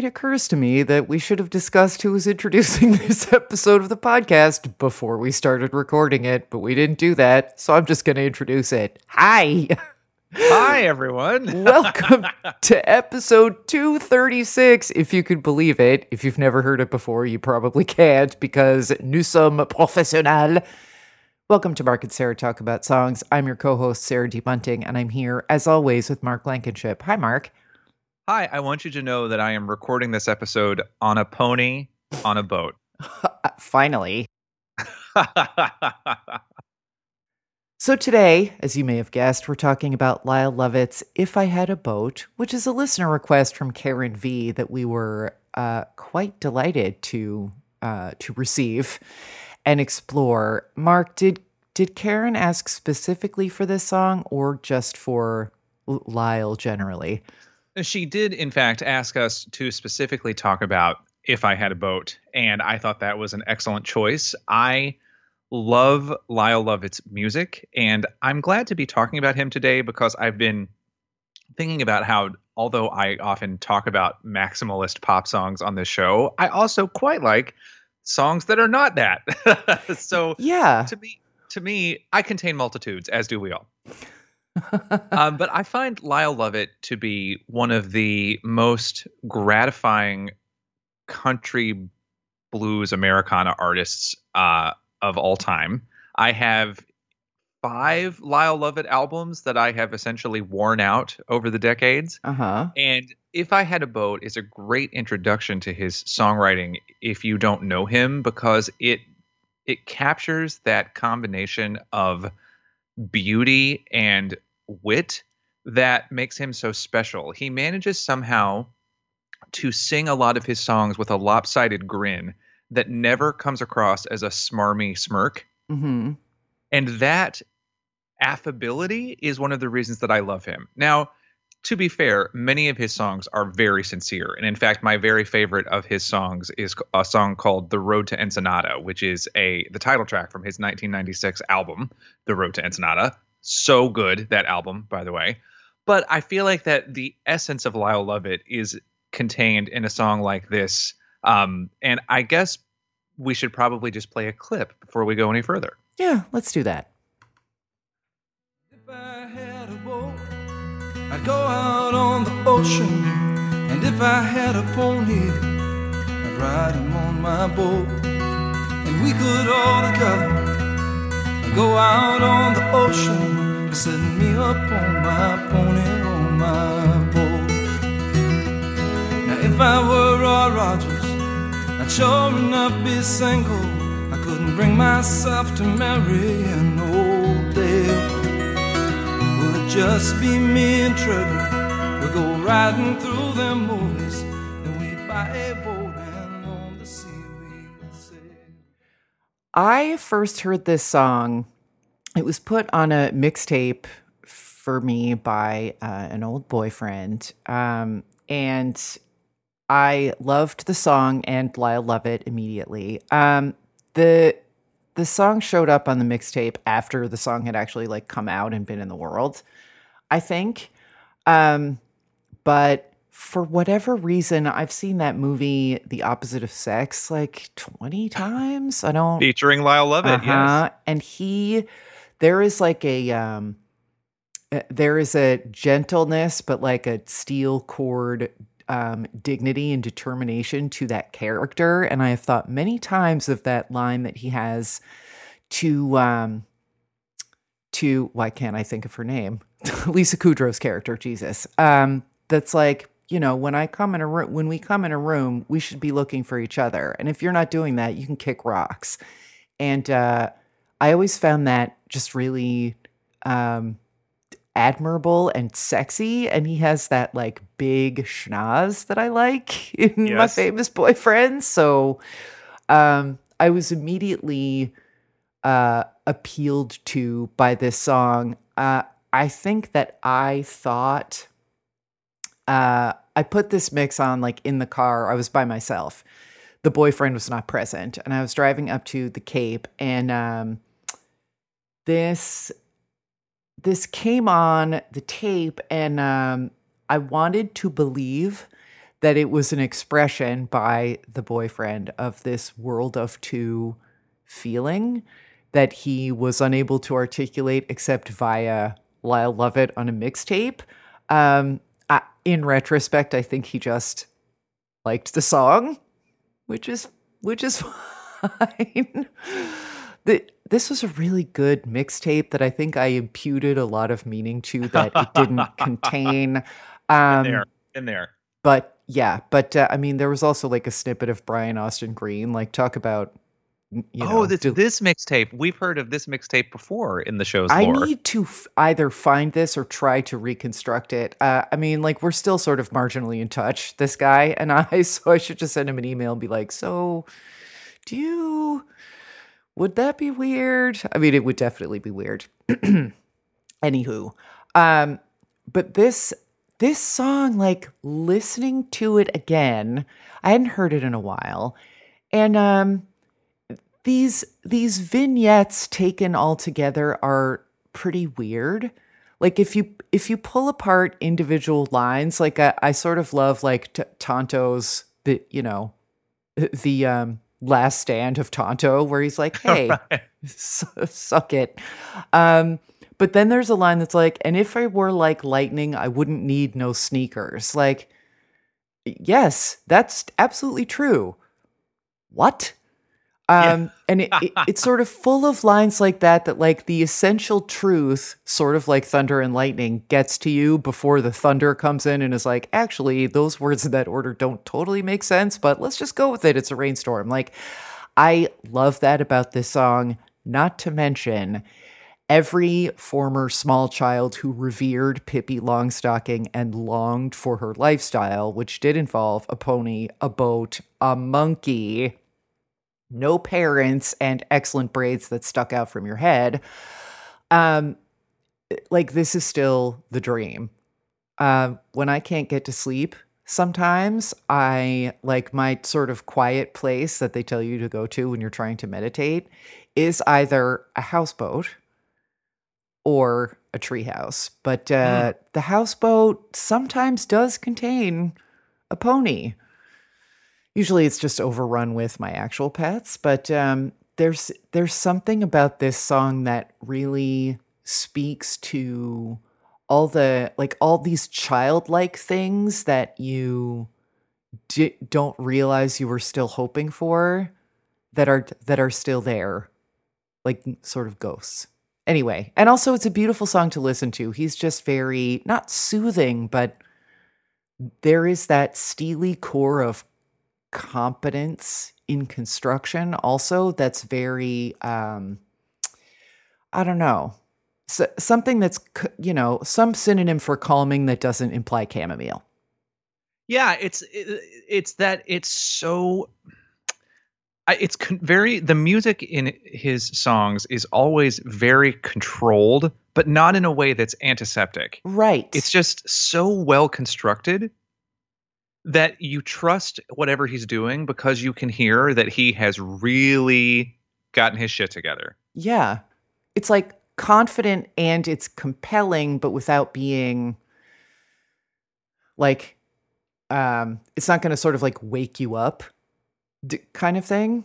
It occurs to me that we should have discussed who was introducing this episode of the podcast before we started recording it, but we didn't do that, so I'm just going to introduce it. Hi! Hi, everyone. Welcome to episode 236, if you could believe it. If you've never heard it before, you probably can't because nous sommes professionnels. Welcome to Mark and Sarah Talk About Songs. I'm your co host, Sarah D. Bunting, and I'm here, as always, with Mark Blankenship. Hi, Mark. Hi, I want you to know that I am recording this episode on a pony on a boat. Uh, finally. So today, as you may have guessed, we're talking about Lyle Lovett's If I Had a Boat, which is a listener request from Karen V that we were uh, quite delighted to uh, to receive and explore. Mark, did did Karen ask specifically for this song or just for Lyle generally? She did, in fact, ask us to specifically talk about if I had a boat, and I thought that was an excellent choice. I love Lyle Lovett's music, and I'm glad to be talking about him today because I've been thinking about how, although I often talk about maximalist pop songs on this show, I also quite like songs that are not that. so Yeah. to me to me i contain multitudes as do we all um, but i find lyle lovett to be one of the most gratifying country blues americana artists uh, of all time i have five lyle lovett albums that i have essentially worn out over the decades Uh huh. and If I Had a Boat is a great introduction to his songwriting if you don't know him because it it captures that combination of beauty and wit that makes him so special. He manages somehow to sing a lot of his songs with a lopsided grin that never comes across as a smarmy smirk. hmm And that affability is one of the reasons that I love him. Now, to be fair, many of his songs are very sincere. And in fact, my very favorite of his songs is a song called The Road to Ensenada, which is a the title track from his 1996 album, The Road to Ensenada. So good that album, by the way. But I feel like that the essence of Lyle Lovett is contained in a song like this. Um, and I guess we should probably just play a clip before we go any further. Yeah, let's do that. I'd go out on the ocean. And if I had a pony, I'd ride him on my boat. And we could all together go out on the ocean, setting me up on my pony on my boat. Now, if I were Roy Rogers, I'd sure enough be single. I couldn't bring myself to marry an old just be me and Trevor? We'll go riding through them movies, and we'd buy a boat and on the sea we'd sail. I first heard this song. It was put on a mixtape for me by uh, an old boyfriend, um, and I loved the song and Lyle Lovett immediately. Um, the the song showed up on the mixtape after the song had actually like come out and been in the world, I think. Um, but for whatever reason, I've seen that movie, The Opposite of Sex, like 20 times. I don't Featuring Lyle Lovett, uh-huh. And he, there is like a, um, uh, there is a gentleness, but like a steel cord um, dignity and determination to that character. And I have thought many times of that line that he has to, um, to why can't I think of her name? Lisa Kudrow's character, Jesus. Um, that's like, you know, when I come in a room, when we come in a room, we should be looking for each other. And if you're not doing that, you can kick rocks. And uh, I always found that just really um, admirable and sexy. And he has that like big schnoz that I like in my famous boyfriend. So um, I was immediately uh, appealed to by this song. Uh, I think that I thought uh, I put this mix on like in the car. I was by myself. The boyfriend was not present, and I was driving up to the Cape, and um, this this came on the tape, and um, I wanted to believe that it was an expression by the boyfriend of this world of two feeling that he was unable to articulate except via Lyle Lovett on a mixtape. Um, I, in retrospect, I think he just liked the song, which is which is fine. the, this was a really good mixtape that I think I imputed a lot of meaning to that it didn't contain. Um, in there, in there. But yeah, but uh, I mean, there was also like a snippet of Brian Austin Green. Like, talk about you know, oh, this do- this mixtape. We've heard of this mixtape before in the show's I lore. need to f- either find this or try to reconstruct it. Uh, I mean, like we're still sort of marginally in touch, this guy and I. So I should just send him an email and be like, "So, do you? Would that be weird? I mean, it would definitely be weird. Anywho, um, but this this song, like listening to it again, I hadn't heard it in a while, and um these these vignettes taken all together are pretty weird. Like if you if you pull apart individual lines like i, I sort of love like T- tonto's the you know the um last stand of tonto where he's like hey Right. su- suck it. Um but then there's a line that's like and if i were like lightning i wouldn't need no sneakers. Like yes that's absolutely true. What um and it, it, it's sort of full of lines like that that like the essential truth sort of like thunder and lightning gets to you before the thunder comes in and is like actually those words in that order don't totally make sense but let's just go with it. It's a rainstorm. Like i love that about this song. Not to mention every former small child who revered Pippi Longstocking and longed for her lifestyle, which did involve a pony, a boat, a monkey, no parents, and excellent braids that stuck out from your head. Um, like this is still the dream. Um, when I can't get to sleep, sometimes I like my sort of quiet place that they tell you to go to when you're trying to meditate is either a houseboat or a treehouse. But uh, the houseboat sometimes does contain a pony. Usually, it's just overrun with my actual pets. But um, there's there's something about this song that really speaks to all the like all these childlike things that you don't realize you were still hoping for that are that are still there like sort of ghosts anyway and also it's a beautiful song to listen to he's just very not soothing but there is that steely core of competence in construction. Also that's very um i don't know so, something that's you know some synonym for calming that doesn't imply chamomile. Yeah, it's it, it's that it's so it's con- very the music in his songs is always very controlled, but not in a way that's antiseptic. right. It's just so well constructed that you trust whatever he's doing because you can hear that he has really gotten his shit together. Yeah. It's like confident and it's compelling, but without being like, um, it's not going to sort of like wake you up d- kind of thing.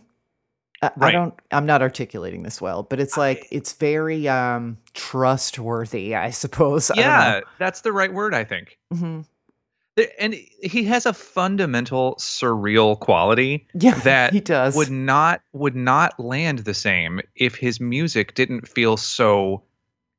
I, I don't, I'm not articulating this well, but it's like, it's very, um, trustworthy, I suppose. yeah, that's the right word, I think. There- And he has a fundamental surreal quality Yeah. that he does. would not would not land the same if his music didn't feel so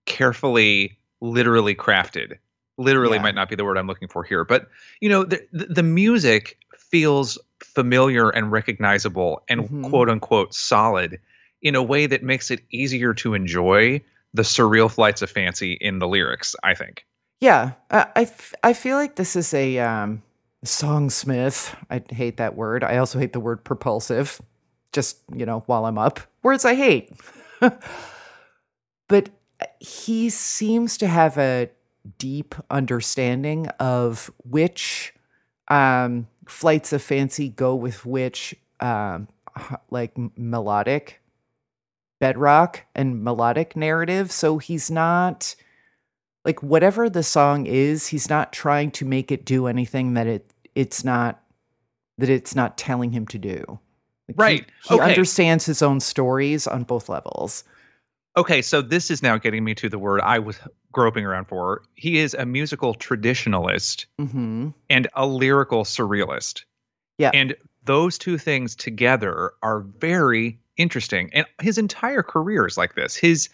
carefully literally crafted literally Yeah. might not be the word i'm looking for here but you know the the, music feels familiar and recognizable and Mhm. quote unquote solid in a way that makes it easier to enjoy the surreal flights of fancy in the lyrics i think Yeah, I, I, f- I feel like this is a um, songsmith. I hate that word. I also hate the word propulsive. Just you know, while I'm up, words I hate. but he seems to have a deep understanding of which um, flights of fancy go with which um, like melodic bedrock and melodic narrative so he's not like whatever the song is he's not trying to make it do anything that it it's not that it's not telling him to do Like, Right. he, Okay. understands his own stories on both levels Okay, so this is now getting me to the word I was groping around for. He is a musical traditionalist hmm and a lyrical surrealist. Yeah. And those two things together are very interesting. And his entire career is like this. His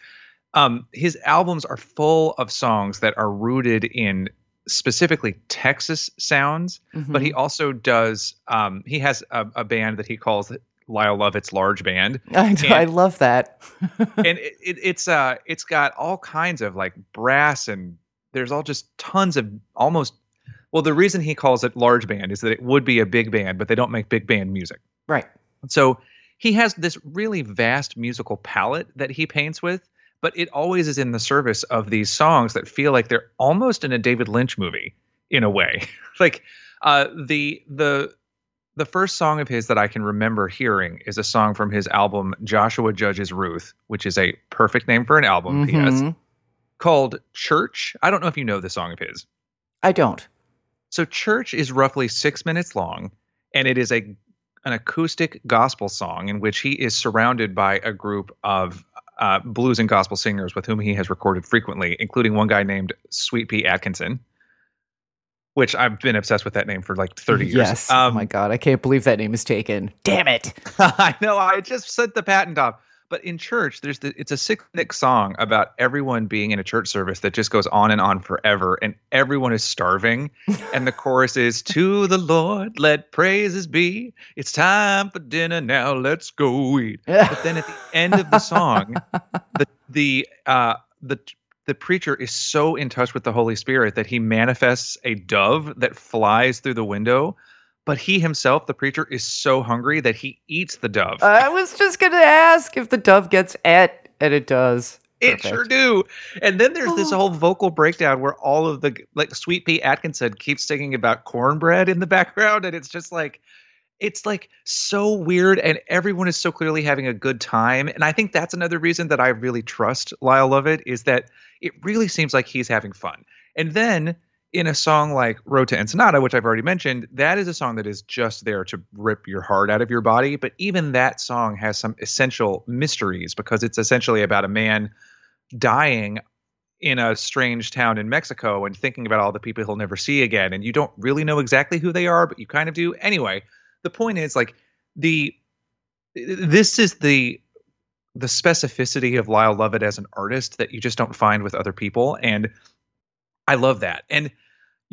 um his albums are full of songs that are rooted in specifically Texas sounds, but he also does um he has a, a band that he calls Lyle Lovett's Large Band. I, I love that. and it, it, it's uh it's got all kinds of like brass and there's all just tons of almost well the reason he calls it large band is that it would be a big band but they don't make big band music right. so he has this really vast musical palette that he paints with but it always is in the service of these songs that feel like they're almost in a david lynch movie in a way like uh the the the first song of his that I can remember hearing is a song from his album Joshua Judges Ruth, which is a perfect name for an album, P.S., Mhm. called Church. I don't know if you know the song of his. I don't. So Church is roughly six minutes long, and it is a an acoustic gospel song in which he is surrounded by a group of uh, blues and gospel singers with whom he has recorded frequently, including one guy named Sweet Pea Atkinson, which I've been obsessed with that name for like 30 years. Yes. oh Um, my god, I can't believe that name is taken. Damn it. I know. I just sent the patent off. But in church, there's the, it's a minute song about everyone being in a church service that just goes on and on forever, and everyone is starving. and the chorus is "To the Lord, let praises be. It's time for dinner now. Let's go eat." But then at the end of the song, the the uh, the the preacher is so in touch with the Holy Spirit that he manifests a dove that flies through the window. But he himself, the preacher, is so hungry that he eats the dove. I was just gonna ask if the dove gets et, and it does. It sure do. And then there's this Oh. whole vocal breakdown where all of the like Sweet Pea Atkinson keeps singing about cornbread in the background, and it's just like it's like so weird, and everyone is so clearly having a good time. And I think that's another reason that I really trust Lyle Lovett is that it really seems like he's having fun. And then in a song like Road to Ensenada, which I've already mentioned, that is a song that is just there to rip your heart out of your body. But even that song has some essential mysteries because it's essentially about a man dying in a strange town in Mexico and thinking about all the people he'll never see again. And you don't really know exactly who they are, but you kind of do. Anyway, the point is like the this is the the specificity of Lyle Lovett as an artist that you just don't find with other people. And I love that. And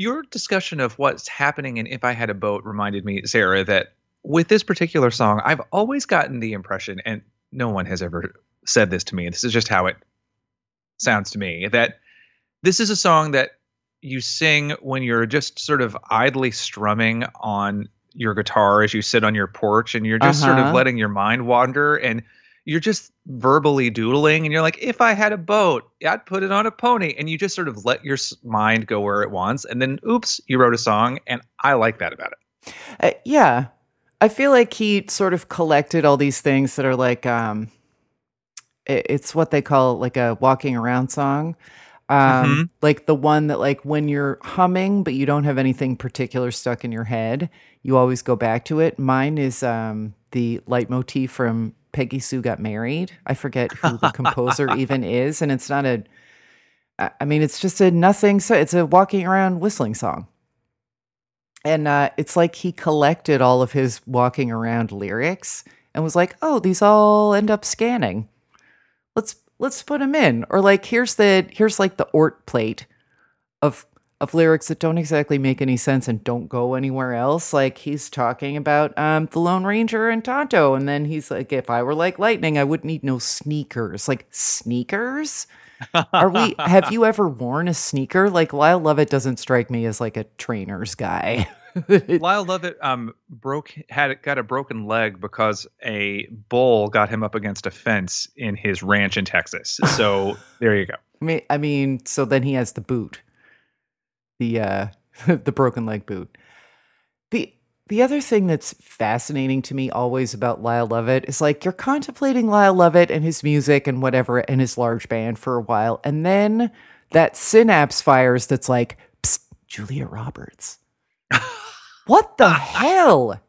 your discussion of what's happening in If I Had a Boat reminded me, Sarah, that with this particular song, I've always gotten the impression, and no one has ever said this to me, this is just how it sounds to me, that this is a song that you sing when you're just sort of idly strumming on your guitar as you sit on your porch and you're just sort of Uh-huh. letting your mind wander and you're just verbally doodling and you're like if i had a boat i'd put it on a pony and you just sort of let your mind go where it wants and then oops you wrote a song and i like that about it Uh, yeah. I feel like he sort of collected all these things that are like um i- it's what they call like a walking around song. Um Mhm. like the one that like when you're humming but you don't have anything particular stuck in your head, you always go back to it. Mine is um the leitmotif from Peggy Sue Got Married. I forget who the composer even is and it's not a. I mean it's just a nothing so it's a walking around whistling song and uh, it's like he collected all of his walking around lyrics and was like, "Oh, these all end up scanning. Let's let's put them in." Or like, here's the here's like the Ort plate of of lyrics that don't exactly make any sense and don't go anywhere else. Like he's talking about um, the Lone Ranger and Tonto, and then he's like, "If I were like lightning, I wouldn't need no sneakers." Like sneakers. Are we? Have you ever worn a sneaker? Like Lyle Lovett doesn't strike me as like a trainer's guy. Lyle Lovett um broke had got a broken leg because a bull got him up against a fence in his ranch in Texas. So there you go. I mean, I mean, so then he has the boot, the uh, the broken leg boot. the The other thing that's fascinating to me always about Lyle Lovett is like you're contemplating Lyle Lovett and his music and whatever and his large band for a while, and then that synapse fires. That's like Psst, Julia Roberts. what the hell?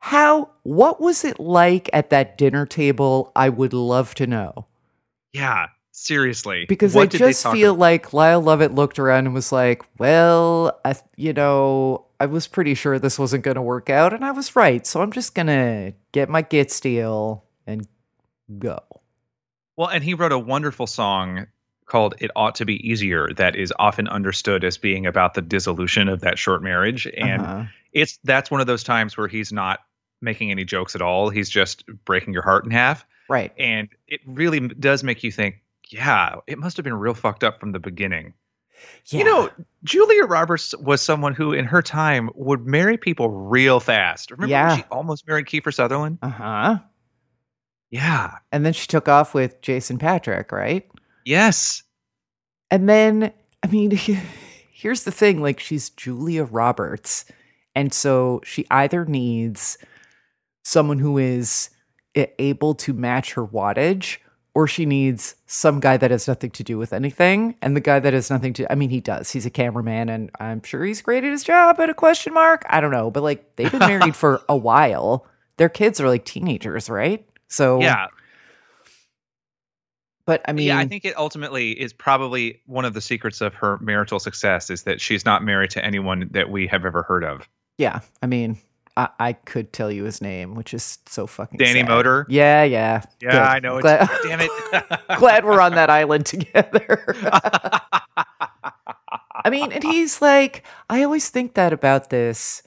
How? What was it like at that dinner table? I would love to know. Yeah, seriously. Because What I did just feel about? like Lyle Lovett looked around and was like, well, I, you know, I was pretty sure this wasn't going to work out, and I was right. So I'm just going to get my git steel and go. Well, and he wrote a wonderful song called It Ought to Be Easier that is often understood as being about the dissolution of that short marriage. And Uh-huh. it's that's one of those times where he's not making any jokes at all. He's just breaking your heart in half. Right. And it really does make you think, yeah, it must have been real fucked up from the beginning. Yeah. You know, Julia Roberts was someone who in her time would marry people real fast. Remember Yeah. when she almost married Kiefer Sutherland? uh huh. Yeah. And then she took off with Jason Patric, right? Yes. And then, I mean, here's the thing like, she's Julia Roberts. And so she either needs someone who is able to match her wattage, or she needs some guy that has nothing to do with anything. And the guy that has nothing to, I mean, he does. He's a cameraman, and I'm sure he's great at his job, at a question mark. I don't know. But like, they've been married for a while. Their kids are like teenagers, right? So, Yeah. But I mean, yeah, I think it ultimately is probably one of the secrets of her marital success is that she's not married to anyone that we have ever heard of. Yeah, I mean, I, I could tell you his name, which is so fucking Danny sad. Moder? Yeah, yeah, Yeah, Good. I know. It's, Glad, damn it. glad we're on that island together. I mean, and he's like, I always think that about this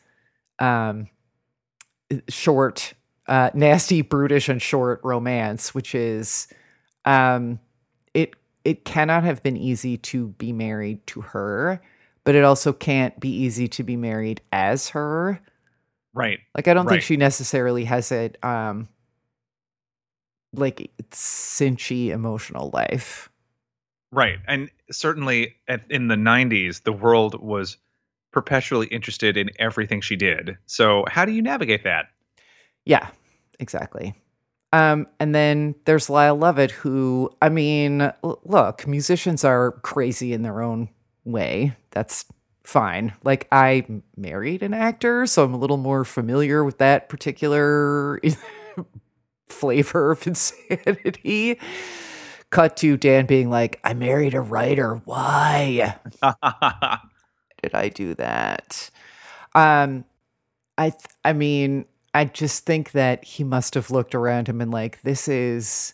um, short, uh, nasty, brutish, and short romance, which is, um, it it cannot have been easy to be married to her, but it also can't be easy to be married as her. Right. Like I don't Right. think she necessarily has a um like cinchy emotional life. Right. And certainly at, in the 90s, the world was perpetually interested in everything she did. So, how do you navigate that? Yeah, exactly. Um, and then there's Lyle Lovett, who I mean, l- look, musicians are crazy in their own way. That's fine. Like I married an actor, so I'm a little more familiar with that particular flavor of insanity. Cut to Dan being like, I married a writer. Why? did I do that? Um, I th- I mean, I just think that he must have looked around him and like, this is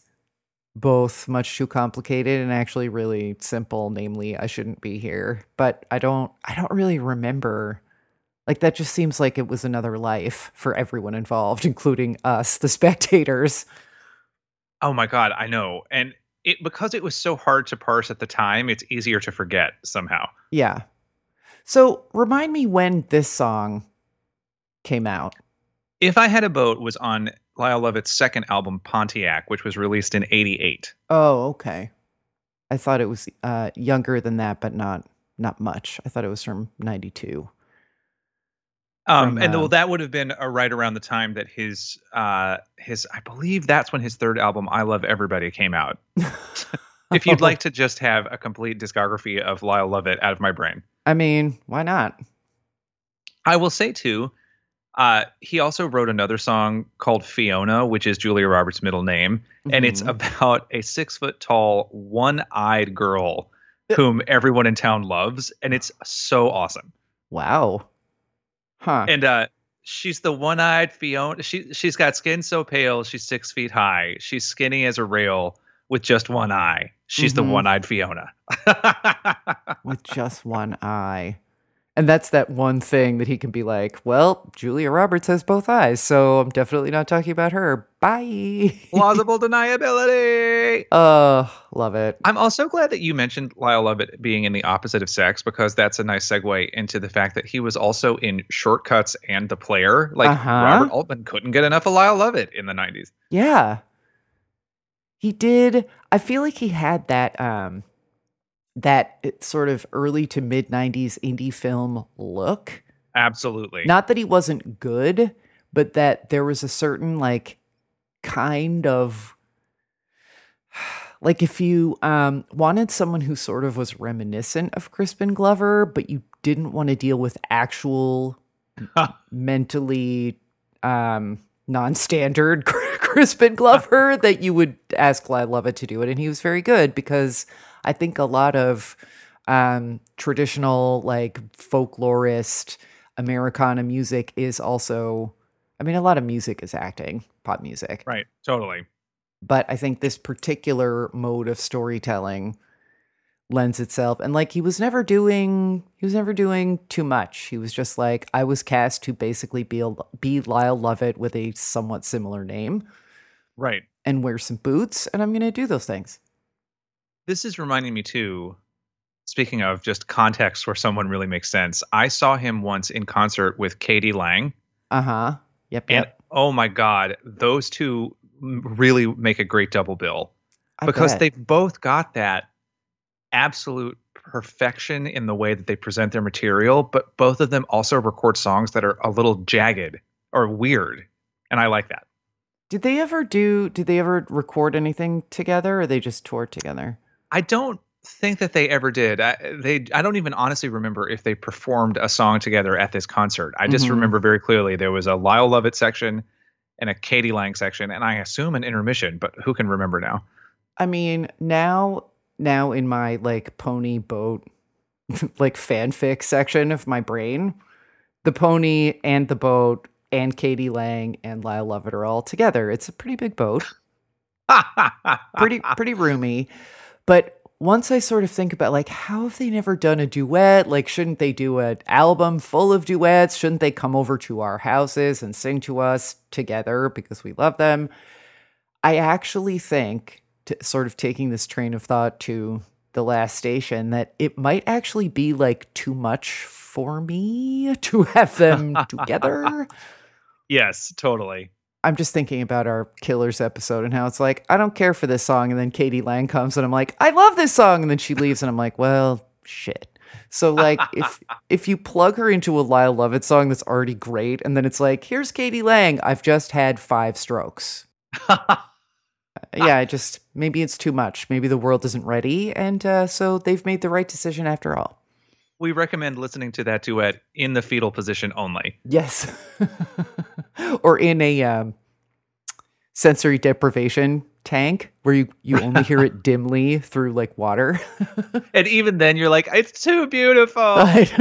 both much too complicated and actually really simple. Namely, I shouldn't be here. But I don't, I don't really remember. Like that just seems like it was another life for everyone involved, including us, the spectators. oh my God, I know. And it because it was so hard to parse at the time, it's easier to forget somehow. Yeah. So remind me when this song came out. If I Had a Boat was on Lyle Lovett's second album, Pontiac, which was released in 88. Oh, okay. I thought it was uh, younger than that, but not not much. I thought it was from '92. Um, From, and uh, well, that would have been uh, right around the time that his uh, his I believe that's when his third album, I Love Everybody, came out. if you'd like to just have a complete discography of Lyle Lovett out of my brain, I mean, why not? I will say too. Uh, he also wrote another song called Fiona, which is Julia Roberts' middle name, and it's Mhm. about a six foot tall, one eyed girl whom everyone in town loves, and it's so awesome. wow, huh? and uh she's the one-eyed fiona. She she's got skin so pale she's six feet high. She's skinny as a rail with just one eye. She's Mhm. the one-eyed fiona. With just one eye, and that's that one thing that he can be like, well, Julia Roberts has both eyes, so I'm definitely not talking about her. Bye. plausible deniability Uh, love it. I'm also glad that you mentioned Lyle Lovett being in the opposite of sex because that's a nice segue into the fact that he was also in Short Cuts and The Player. Like Uh-huh. Robert Altman couldn't get enough of Lyle Lovett in the 90s. Yeah. He did. I feel like he had that um that uh, sort of early to mid 90s indie film look. Absolutely. Not that he wasn't good, but that there was a certain like kind of like if you um wanted someone who sort of was reminiscent of Crispin Glover, but you didn't want to deal with actual mentally um non-standard Crispin Glover that you would ask Lyle Lovett to do it and he was very good because I think a lot of um traditional like folklorist Americana music is also I mean a lot of music is acting, pop music. right. Totally. But I think this particular mode of storytelling lends itself and like he was never doing he was never doing too much. He was just like I was cast to basically be a, be Lyle Lovett with a somewhat similar name Right. and wear some boots and I'm going to do those things. This is reminding me too. Speaking of just context where someone really makes sense, I saw him once in concert with k.d. lang, Uh-huh. Yep, and oh my god, those two really make a great double bill I because bet. they've both got that absolute perfection in the way that they present their material, but both of them also record songs that are a little jagged or weird, and I like that. Did they ever do did they ever record anything together or they just toured together? I don't think that they ever did. I, they I don't even honestly remember if they performed a song together at this concert. I just Mhm. remember very clearly there was a Lyle Lovett section and a k.d. lang section, and I assume an intermission, but who can remember now? I mean, now now in my like pony boat like fanfic section of my brain, the pony and the boat and k.d. lang and Lyle Lovett are all together. It's a pretty big boat. pretty pretty roomy. But once I sort of think about like how have they never done a duet? Like shouldn't they do an album full of duets? Shouldn't they come over to our houses and sing to us together because we love them? I actually think to sort of taking this train of thought to the last station that it might actually be like too much for me to have them together. yes, totally. I'm just thinking about our Killers episode and how it's like, I don't care for this song. And then k.d. lang comes and I'm like, I love this song. And then she leaves and I'm like, well, shit. So like if if you plug her into a Lyle Lovett song that's already great, and then it's like, here's k.d. lang, I've just had five strokes. yeah, I just maybe it's too much. Maybe the world isn't ready, and uh, so they've made the right decision after all. We recommend listening to that duet in the fetal position only. Yes, or in a um, sensory deprivation tank where you you only hear it dimly through like water. And even then, you're like, it's too beautiful. Right.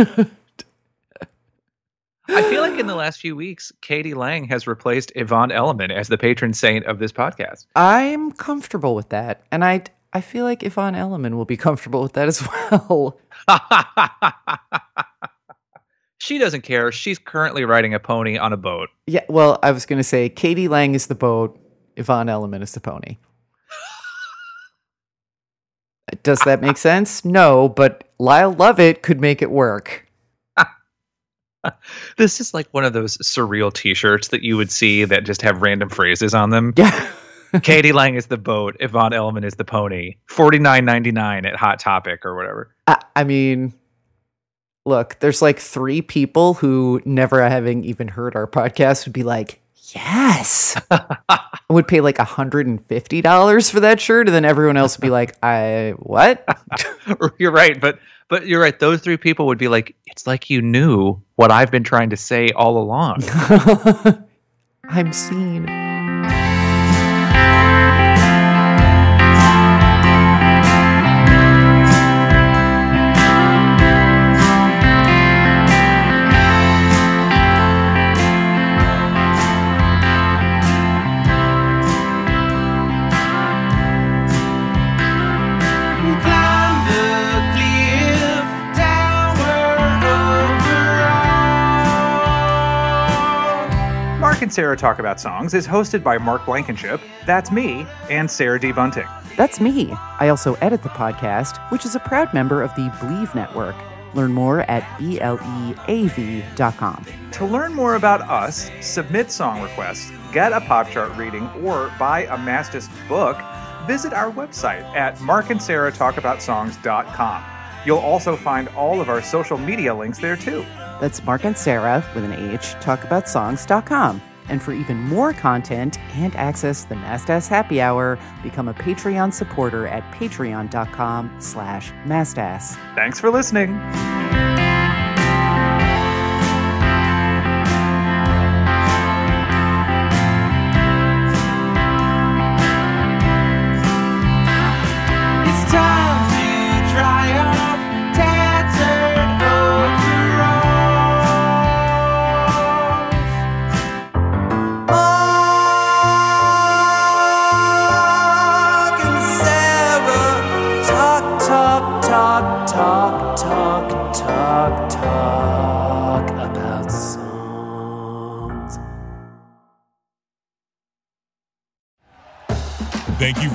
I feel like in the last few weeks, k.d. lang has replaced Yvonne Elliman as the patron saint of this podcast. I'm comfortable with that, and I I feel like Yvonne Elliman will be comfortable with that as well. she doesn't care. She's currently riding a pony on a boat. Yeah, well, I was gonna say k.d. lang is the boat, Yvonne Elliman is the pony. Does that make sense? No, but Lyle Lovett could make it work. This is like one of those surreal T-shirts that you would see that just have random phrases on them. Yeah. k.d. lang is the boat. Yvonne Elliman is the pony. Forty nine ninety nine at Hot Topic or whatever. I, I mean, look, there's like three people who never having even heard our podcast would be like, yes. I would pay like $150 for that shirt. And then everyone else would be like, I, what? you're right, but but you're right. Those three people would be like, it's like you knew what I've been trying to say all along. I'm seen. Mark, and Sarah Talk About Songs is hosted by Mark Blankenship, that's me, and Sarah D. Bunting. That's me. I also edit the podcast, which is a proud member of the Bleav Network. Learn more at bleav.com. To learn more about us, submit song requests, get a pop chart reading, or buy a Mastis book, visit our website at markandsarahtalkaboutsongs.com. You'll also find all of our social media links there too. That's Mark and Sarah with an H, talkaboutsongs.com. And for even more content and access the Mastas Happy Hour, become a Patreon supporter at patreon.com slash mastas. Thanks for listening.